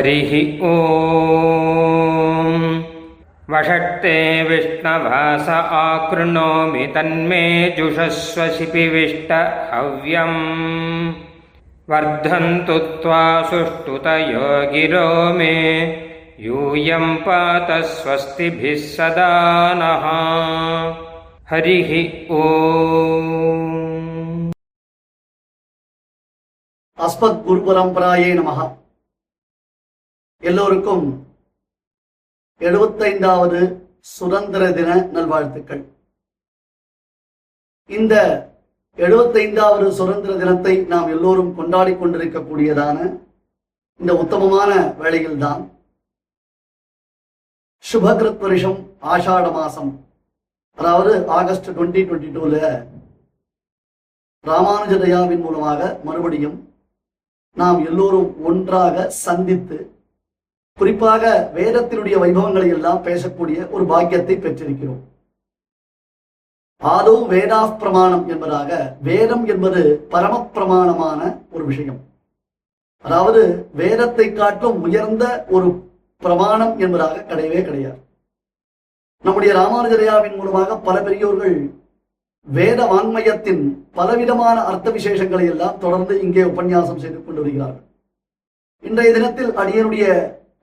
हरिः ओ वषट्ते विष्णवास आकृणोमि तन्मे तन्मेजुषस्व शिपिविष्टहव्यम् वर्धन्तु त्वा सुष्ठुतयो गिरो मे। यूयम् पात स्वस्तिभिः सदा नः। हरिः ओ अस्मद्गुरुपुरम्प्राये नमः। எல்லோருக்கும் எழுபத்தைந்தாவது சுதந்திர தின நல்வாழ்த்துக்கள். இந்த எழுபத்தைந்தாவது சுதந்திர தினத்தை நாம் எல்லோரும் கொண்டாடி கொண்டிருக்கக்கூடியதான இந்த உத்தமமான வேளையில்தான் சுபகிருத் வருஷம் ஆஷாட மாசம். அதாவது ஆகஸ்ட் டுவெண்ட்டி டுவெண்ட்டி டூல ராமானுஜ தயாவின் மூலமாக மறுபடியும் நாம் எல்லோரும் ஒன்றாக சந்தித்து குறிப்பாக வேதத்தினுடைய வைபவங்களை எல்லாம் பேசக்கூடிய ஒரு பாக்கியத்தை பெற்றிருக்கிறோம். ஆதோ வேதா பிரமாணம் என்பதாக வேதம் என்பது பரம பிரமாணமான ஒரு விஷயம். அதாவது வேதத்தை காட்டும் உயர்ந்த ஒரு பிரமாணம் என்பதாக கிடையவே கிடையாது. நம்முடைய ராமானுஜரையாவின் மூலமாக பல பெரியோர்கள் வேத வான்மயத்தின் பலவிதமான அர்த்த விசேஷங்களை எல்லாம் தொடர்ந்து இங்கே உபன்யாசம் செய்து கொண்டு வருகிறார்கள். இன்றைய தினத்தில் அடியனுடைய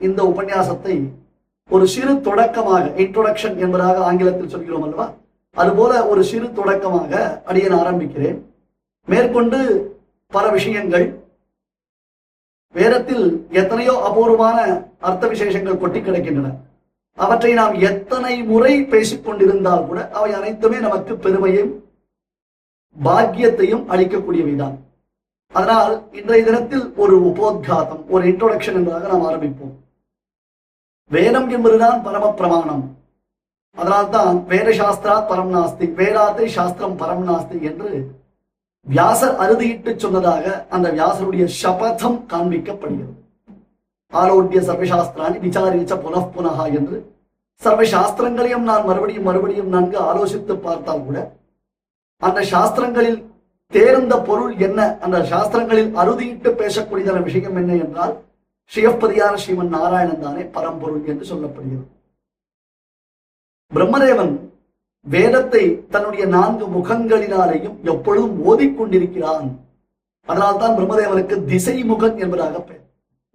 இந்த உபன்யாசத்தை ஒரு சிறு தொடக்கமாக இன்ட்ரோடக்ஷன் என்பதாக ஆங்கிலத்தில் சொல்கிறோம் அல்லவா? அதுபோல ஒரு சிறு தொடக்கமாக அடியன் ஆரம்பிக்கிறேன். மேற்கொண்டு பல விஷயங்கள் வேதத்தில் எத்தனையோ அபூர்வமான அர்த்த விசேஷங்கள் கொட்டி கிடக்கின்றன. அவற்றை நாம் எத்தனை முறை பேசிக்கொண்டிருந்தால் கூட அவை அனைத்துமே நமக்கு பெருமையும் பாக்கியத்தையும் அளிக்கக்கூடியவைதான். அதனால் இன்றைய தினத்தில் ஒரு உபோத்காதம் ஒரு இன்ட்ரோடக்ஷன் என்பதாக நாம் ஆரம்பிப்போம். வேதம் என்பதுதான் பரம பிரமாணம் அதனால்தான் வேத சாஸ்திரா பரம் நாஸ்தி வேதாத்தை சாஸ்திரம் பரம் நாஸ்தி என்று வியாசர் அறுதியிட்டு சொன்னதாக அந்த வியாசருடைய சபதம் காண்பிக்கப்படுகிறது. ஆரோக்கிய சர்வசாஸ்திராணி விசாரிச்ச புனః புனகா என்று சர்வ சாஸ்திரங்களையும் நான் மறுபடியும் மறுபடியும் நன்கு ஆலோசித்து பார்த்தால் கூட அந்த சாஸ்திரங்களில் தேர்ந்த பொருள் என்ன அந்த சாஸ்திரங்களில் அறுதியிட்டு பேசக்கூடியதான விஷயம் என்ன என்றால் சிவப்பதியார ஸ்ரீமன் நாராயணன் தானே பரம்பொருள் என்று சொல்லப்படுகிறது. பிரம்மதேவன் வேதத்தை தன்னுடைய நான்கு முகங்களினாலேயும் எப்பொழுதும் ஓதிக்கொண்டிருக்கிறான். அதனால்தான் பிரம்மதேவனுக்கு திசை முகன் என்பதாக பெயர்.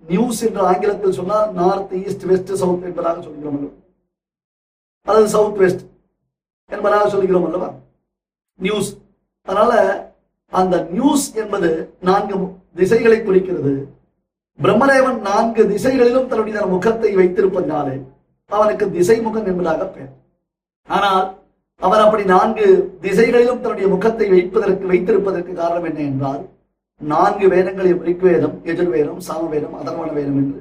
நியூஸ் என்று ஆங்கிலத்தில் சொன்னால் நார்த் ஈஸ்ட் வெஸ்ட் சவுத் என்பதாக சொல்கிறோம் அல்லவா? அல்லது சவுத் வெஸ்ட் என்பதாக சொல்கிறோம் அல்லவா? நியூஸ் அதனால அந்த நியூஸ் என்பது நான்கு திசைகளை குறிக்கிறது. பிரம்மதேவன் நான்கு திசைகளிலும் தன்னுடைய முகத்தை வைத்திருப்பதனாலே அவனுக்கு திசை முகன் என்பதாக பெயர். ஆனால் அவர் அப்படி நான்கு திசைகளிலும் தன்னுடைய முகத்தை வைப்பதற்கு வைத்திருப்பதற்கு காரணம் என்ன என்றால் நான்கு வேதங்களையும் ரிக்வேதம் எதிர்வேதம் சாமவேதம் அதர்வண வேதம் என்று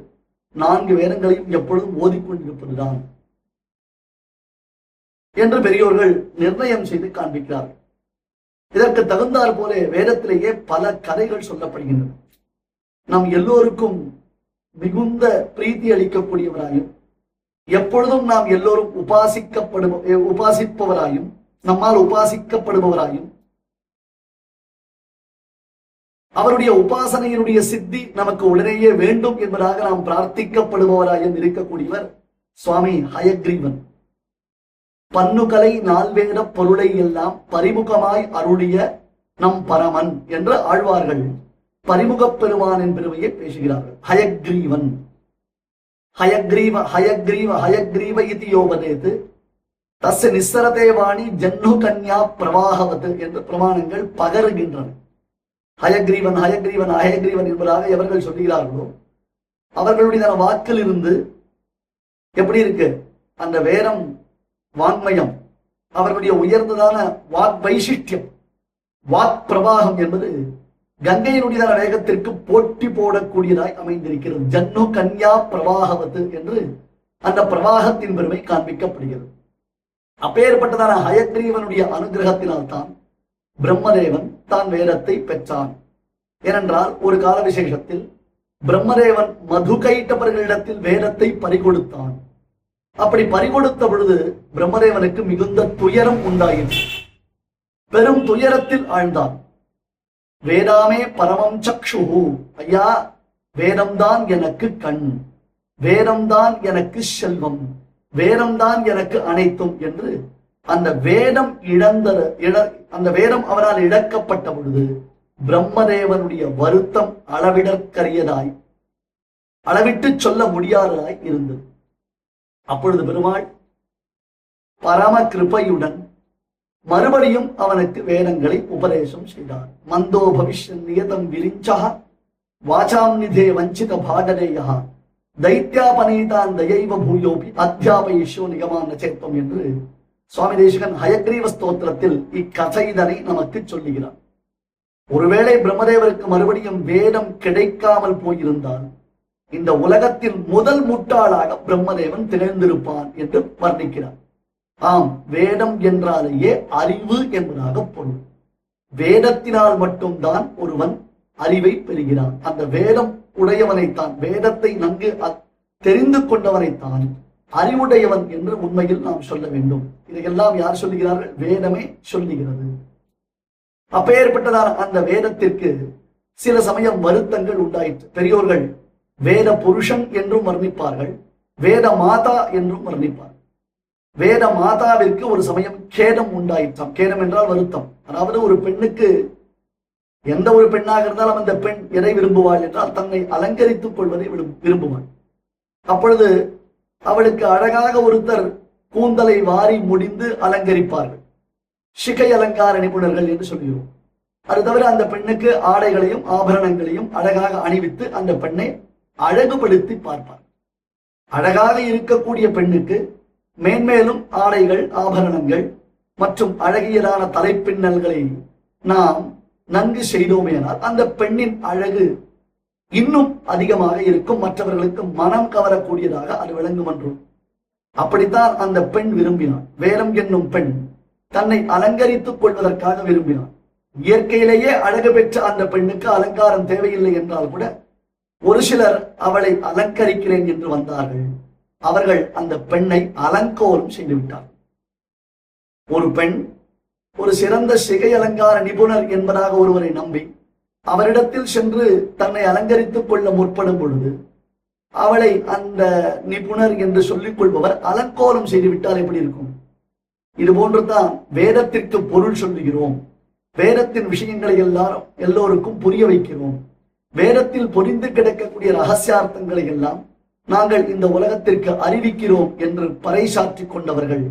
நான்கு வேதங்களையும் எப்பொழுதும் ஓதிக்கொண்டிருப்பதுதான் என்று பெரியோர்கள் நிர்ணயம் செய்து காண்பிக்கிறார்கள். இதற்கு தகுந்தாற் போல வேதத்திலேயே பல கதைகள் சொல்லப்படுகின்றன. நம் எல்லோருக்கும் மிகுந்த பிரீத்தி அளிக்கக்கூடியவராயும் எப்பொழுதும் நாம் எல்லோரும் உபாசிக்கப்படும் உபாசிப்பவராயும் நம்மால் உபாசிக்கப்படுபவராயும் அவருடைய உபாசனையினுடைய சித்தி நமக்கு உடனேயே வேண்டும் என்பதாக நாம் பிரார்த்திக்கப்படுபவராயும் இருக்கக்கூடியவர் சுவாமி ஹயக்ரீவன். பன்னுகலை நால்வேத பொருளை எல்லாம் பரிமுகமாய் அருளிய நம் பரமன் என்று ஆழ்வார்கள். பரிமுகப் பெருமானின் பெருமையை பேசுகிறார்கள். ஹயக்ரீவன். ஹயக்ரீவ ஹயக்ரீவ ஹயக்ரீவ இது யோபதேது. தஸ்ய நிஸ்ஸரதே வாணி ஜன்னு கன்யா பிரவாகவது என்று பிரமாணங்கள் பகருகின்றன. ஹயக்ரீவன் ஹயக்ரீவன் ஹயக்ரீவன் என்பதாக எவர்கள் சொல்லுகிறார்களோ அவர்களுடைய வாக்கில் இருந்து எப்படி இருக்கு? அந்த வேரம் வாண்மயம் அவர்களுடைய உயர்ந்ததான வாக் வைசிஷ்டியம் வாக் பிரவாகம் என்பது கங்கையினுடைய வேகத்திற்கு போட்டி போடக்கூடியதாய் அமைந்திருக்கிறது. ஜன்னு கன்யா பிரவாகவத்து என்று அந்த பிரவாகத்தின் பெருமை காண்பிக்கப்படுகிறது. அப்பேற்பட்டதான ஹயக்ரீவனுடைய அனுகிரகத்தினால்தான் பிரம்மதேவன் தான் வேதத்தை பெற்றான். ஏனென்றால் ஒரு கால விசேஷத்தில் பிரம்மதேவன் மது கைட்டவர்களிடத்தில் வேதத்தை பறிகொடுத்தான். அப்படி பறிகொடுத்த பொழுது பிரம்மதேவனுக்கு மிகுந்த துயரம் உண்டாயிற்று. பெரும் துயரத்தில் ஆழ்ந்தான். வேதாமே பரமம் சக்ஷுஹு. ஐயா வேதம்தான் எனக்கு கண். வேதம்தான் எனக்கு செல்வம். வேதம்தான் எனக்கு அனைத்தும் என்று அந்த வேதம் இழந்த இழ அந்த வேதம் அவனால் இழக்கப்பட்ட பொழுது பிரம்மதேவனுடைய வருத்தம் அளவிடற்கரியதாய் அளவிட்டு சொல்ல முடியாததாய் இருந்தது. அப்பொழுது பெருமாள் பரம கிருபையுடன் மறுபடியும் அவனுக்கு வேதங்களை உபதேசம் செய்தார். மந்தோ பவிஷ்யன் நியதம் விரிஞ்சா வாசாம் நிதே வஞ்சித பாடலேயா தைத்யாபனீதான் தயைவ பூயோபி அத்தியாபயிஷோ நிகமான சேத்தம் என்று சுவாமி தேசிகன் ஹயக்ரீவ ஸ்தோத்திரத்தில் இக்கதைதனை நமக்கு சொல்லுகிறார். ஒருவேளை பிரம்மதேவருக்கு மறுபடியும் வேதம் கிடைக்காமல் போயிருந்தால் இந்த உலகத்தில் முதல் முட்டாளாக பிரம்மதேவன் திகழ்ந்திருப்பான் என்று வர்ணிக்கிறார். ஆம் வேதம் என்றாலேயே அறிவு என்பதாக பொருள். வேதத்தினால் மட்டும்தான் ஒருவன் அறிவை பெறுகிறான். அந்த வேதம் உடையவனைத்தான் வேதத்தை நன்கு அ- தெரிந்து கொண்டவனைத்தான் அறிவுடையவன் என்று உண்மையில் நாம் சொல்ல வேண்டும். இதையெல்லாம் யார் சொல்லுகிறார்கள்? வேதமே சொல்லுகிறது. அப்பேற்பட்டதான அந்த வேதத்திற்கு சில சமயம் வருத்தங்கள் உண்டாயிற்று. பெரியோர்கள் வேத புருஷன் என்றும் வர்ணிப்பார்கள் வேத மாதா என்றும் வர்ணிப்பார்கள். வேத மாதாவிற்கு ஒரு சமயம் கேடம் உண்டாயிற்றாம். கேடம் என்றால் வருத்தம். அதாவது ஒரு பெண்ணுக்கு எந்த ஒரு பெண்ணாக இருந்தாலும் அந்த பெண் எதை விரும்புவாள் என்றால் தன்னை அலங்கரித்துக் கொள்வதை விரும்- விரும்புவாள். அப்பொழுது அவளுக்கு அழகாக ஒருத்தர் கூந்தலை வாரி முடிந்து அலங்கரிப்பார்கள். சிகை அலங்கார நிபுணர்கள் என்று சொல்கிறோம். அது தவிர அந்த பெண்ணுக்கு ஆடைகளையும் ஆபரணங்களையும் அழகாக அணிவித்து அந்த பெண்ணை அழகுபடுத்தி பார்ப்பார். அழகாக இருக்கக்கூடிய பெண்ணுக்கு மேன்மேலும் ஆடைகள் ஆபரணங்கள் மற்றும் அழகியலான தலைப்பின்னல்களை நாம் நன்கு செய்தோமேனால் அந்த பெண்ணின் அழகு இன்னும் அதிகமாக இருக்கும். மற்றவர்களுக்கு மனம் கவரக்கூடியதாக அது விளங்கும் என்றும் அப்படித்தான் அந்த பெண் விரும்பினாள். வேலம் என்னும் பெண் தன்னை அலங்கரித்துக் கொள்வதற்காக விரும்பினான் இயற்கையிலேயே அழகு பெற்ற அந்த பெண்ணுக்கு அலங்காரம் தேவையில்லை என்றால் கூட ஒரு சிலர் அவளை அலங்கரிக்கிறேன் என்று வந்தார்கள். அவர்கள் அந்த பெண்ணை அலங்கோலம் செய்து விட்டார். ஒரு பெண் ஒரு சிறந்த சிகை அலங்கார நிபுணர் என்பதாக ஒருவரை நம்பி அவரிடத்தில் சென்று தன்னை அலங்கரித்துக் கொள்ள முற்படும் பொழுது அவளை அந்த நிபுணர் என்று சொல்லிக் கொள்பவர் அலங்கோலம் செய்து விட்டால் எப்படி இருக்கும்? இது போன்றுதான் வேதத்திற்கு பொருள் சொல்லுகிறோம். வேதத்தின் விஷயங்களை எல்லாரும் எல்லோருக்கும் புரிய வைக்கிறோம். வேதத்தில் பொறிந்து கிடக்கக்கூடிய ரகசியார்த்தங்களை எல்லாம் நாங்கள் இந்த உலகத்திற்கு அறிவிக்கிறோம் என்று பறைசாற்றி கொண்டவர்கள்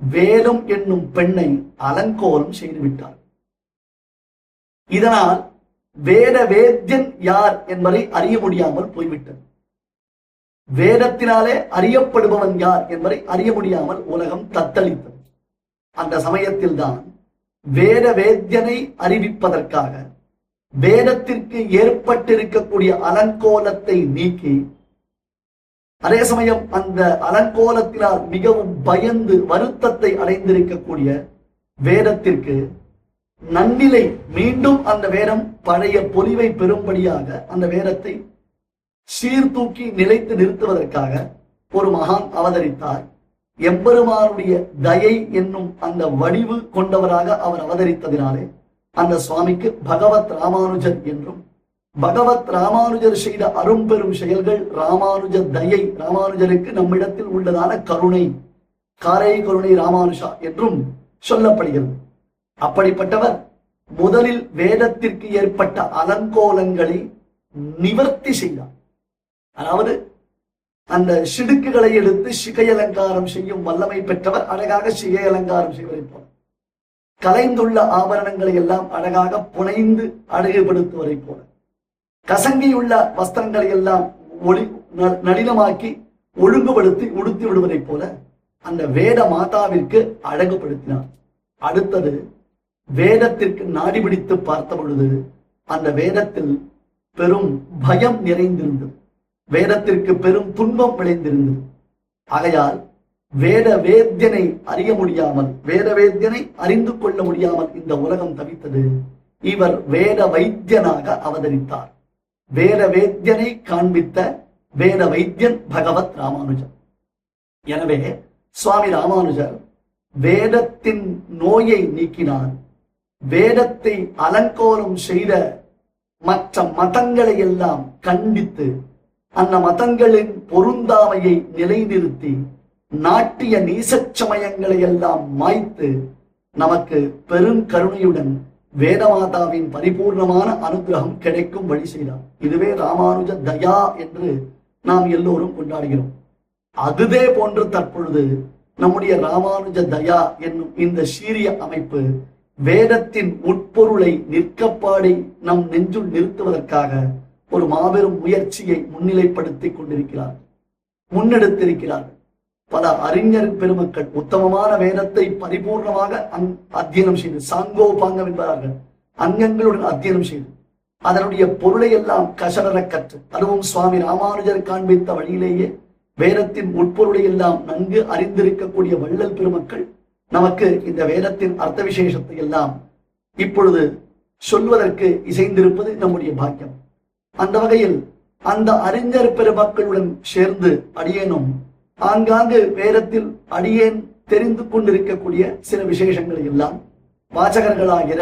வேலும் என்னும் பெண்ணை அலங்கோலம் செய்துவிட்டார். இதனால் வேத வேத்தியன் யார் என்பதை அறிய முடியாமல் போய்விட்டது. வேதத்தினாலே அறியப்படுபவன் யார் என்பதை அறிய முடியாமல் உலகம் தத்தளித்தது. அந்த சமயத்தில்தான் வேத வேத்தியனை அறிவிப்பதற்காக வேதத்திற்கு ஏற்பட்டிருக்கக்கூடிய அலங்கோலத்தை நீக்கி அதே சமயம் அந்த அலங்கோலத்தினால் மிகவும் பயந்து வருத்தத்தை அடைந்திருக்கக்கூடிய வேதத்திற்கு நன்னிலை மீண்டும் அந்த வேதம் பழைய பொலிவை பெறும்படியாக அந்த வேதத்தை சீர்தூக்கி நிலைத்து நிறுத்துவதற்காக ஒரு மகான் அவதரித்தார். எம்பெருமானுடைய தயை என்னும் அந்த வடிவு கொண்டவராக அவர் அவதரித்ததினாலே அந்த சுவாமிக்கு பகவத் ராமானுஜன் என்றும் பகவத் ராமானுஜர் செய்த அரும்பெரும் செயல்கள் ராமானுஜ தயை ராமானுஜருக்கு நம்மிடத்தில் உள்ளதான கருணை காரை கருணை ராமானுஷா என்றும் சொல்லப்படுகிறது. அப்படிப்பட்டவர் முதலில் வேதத்திற்கு ஏற்பட்ட அலங்கோலங்களை நிவர்த்தி செய்தார். அதாவது அந்த சிடுக்குகளை எடுத்து சிகை அலங்காரம் செய்யும் வல்லமை பெற்றவர் அழகாக சிகை அலங்காரம் செய்வதை போல. கலைந்துள்ள ஆபரணங்களை எல்லாம் அழகாக புனைந்து அழகுபடுத்துவதை போல. கசங்கியுள்ள வஸ்திரங்களை எல்லாம் ஒளி ந- நளினமாக்கி ஒழுங்குபடுத்தி உடுத்தி விடுவதைப் போல அந்த வேத மாதாவிற்கு அழகுபடுத்தினார் அடுத்தது வேதத்திற்கு நாடி பிடித்து பார்த்த பொழுது அந்த வேதத்தில் பெரும் பயம் நிறைந்திருந்தது. வேதத்திற்கு பெரும் துன்பம் விளைந்திருந்தது. ஆகையால் வேத வேத்தியனை அறிய முடியாமல் வேத வேத்தியனை அறிந்து கொள்ள முடியாமல் இந்த உலகம் தவித்தது இவர் வேத வைத்தியனாக அவதரித்தார். வேத வேத்தியனை காண்பித்த வேத வைத்தியன் பகவத் ராமானுஜர். எனவே சுவாமி ராமானுஜர் வேதத்தின் நோயை நீக்கினார். வேதத்தை அலங்கோலம் செய்த மற்ற மதங்களை எல்லாம் கண்டித்து அந்த மதங்களின் பொருந்தாமையை நிலைநிறுத்தி நாட்டிய நீசச்சமயங்களை எல்லாம் மாய்த்து நமக்கு பெரும் கருணையுடன் வேதமாதாவின் பரிபூர்ணமான அனுகிரகம் கிடைக்கும் வழி செய்தார். இதுவே ராமானுஜ தயா என்று நாம் எல்லோரும் கொண்டாடுகிறோம். அதுதே போன்று தற்பொழுது நம்முடைய ராமானுஜ தயா என்னும் இந்த சீரிய அமைப்பு வேதத்தின் உட்பொருளை நிற்கப்பாடி நம் நெஞ்சுள் நிறுத்துவதற்காக ஒரு மாபெரும் முயற்சியை முன்னிலைப்படுத்திக் கொண்டிருக்கிறார் முன்னெடுத்திருக்கிறார். பல அறிஞர் பெருமக்கள் உத்தமமான வேதத்தை பரிபூர்ணமாக அத்தியனம் செய்து சாங்கோபாங்கம் என்பார்கள் அங்கங்களுடன் அத்தியனம் செய்து அதனுடைய பொருளை எல்லாம் கசடர கற்று அதுவும் சுவாமி ராமானுஜர் காண்பித்த வழியிலேயே வேதத்தின் உட்பொருளை எல்லாம் நன்கு அறிந்திருக்கக்கூடிய வள்ளல் பெருமக்கள் நமக்கு இந்த வேதத்தின் அர்த்த விசேஷத்தை எல்லாம் இப்பொழுது சொல்வதற்கு இசைந்திருப்பது நம்முடைய பாக்கியம். அந்த வகையில் அந்த அறிஞர் பெருமக்களுடன் சேர்ந்து அடியேனும் ஆங்காங்கு வேதத்தில் அடியேன் தெரிந்து கொண்டிருக்கக்கூடிய சில விசேஷங்கள் எல்லாம் வாசகர்களாகிற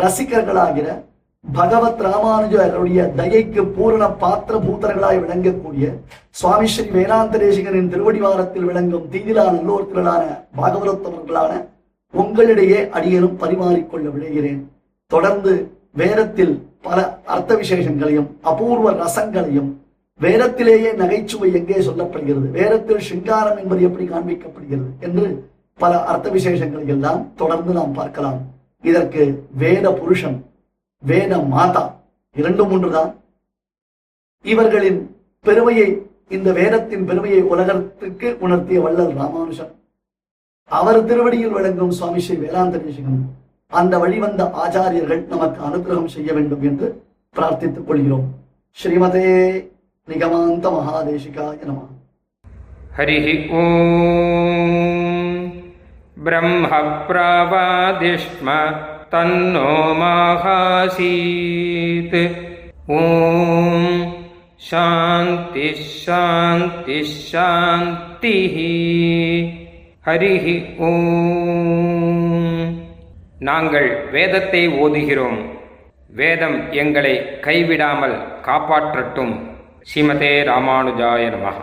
ரசிகர்களாகிற பகவத் ராமானுஜருடைய தயைக்கு பூரண பாத்திர பூத்தர்களாய் விளங்கக்கூடிய சுவாமி ஸ்ரீ வேதாந்த தேசிகனின் திருவடிவாரத்தில் விளங்கும் தீதிலா நல்லோர்களான பாகவதத்தவர்களான உங்களிடையே அடியேனும் பரிமாறிக்கொள்ள விளைகிறேன் தொடர்ந்து வேதத்தில் பல அர்த்த விசேஷங்களையும் அபூர்வ ரசங்களையும் வேதத்திலேயே நகைச்சுவை எங்கே சொல்லப்படுகிறது? வேதத்தில் சிங்காரம் என்பது எப்படி காண்பிக்கப்படுகிறது என்று பல அர்த்த விசேஷங்களை எல்லாம் தொடர்ந்து நாம் பார்க்கலாம். இதற்கு வேத புருஷன் வேத மாதா இரண்டு மூன்று தான். இவர்களின் பெருமையை இந்த வேதத்தின் பெருமையை உலகத்திற்கு உணர்த்திய வள்ளல் ராமானுஷன் அவர் திருவடியில் விளங்கும் சுவாமி ஸ்ரீ வேதாந்த தேசிகன் அந்த வழிவந்த ஆச்சாரியர்கள் நமக்கு அனுகிரகம் செய்ய வேண்டும் என்று பிரார்த்தித்துக் கொள்கிறோம். ஸ்ரீமதே நிகமாந்த மகாதேசிகாய நம ஹரி ஓம் பிரம்ம பிரவாதிஷ்ம தன்னோ மகாசீத் ஓம் சாந்தி சாந்தி சாந்தி ஹரிஹி ஓம் நாங்கள் வேதத்தை ஓதுகிறோம் வேதம் எங்களை கைவிடாமல் காப்பாற்றட்டும் ஸ்ரீமதே ராமானுஜாய நமः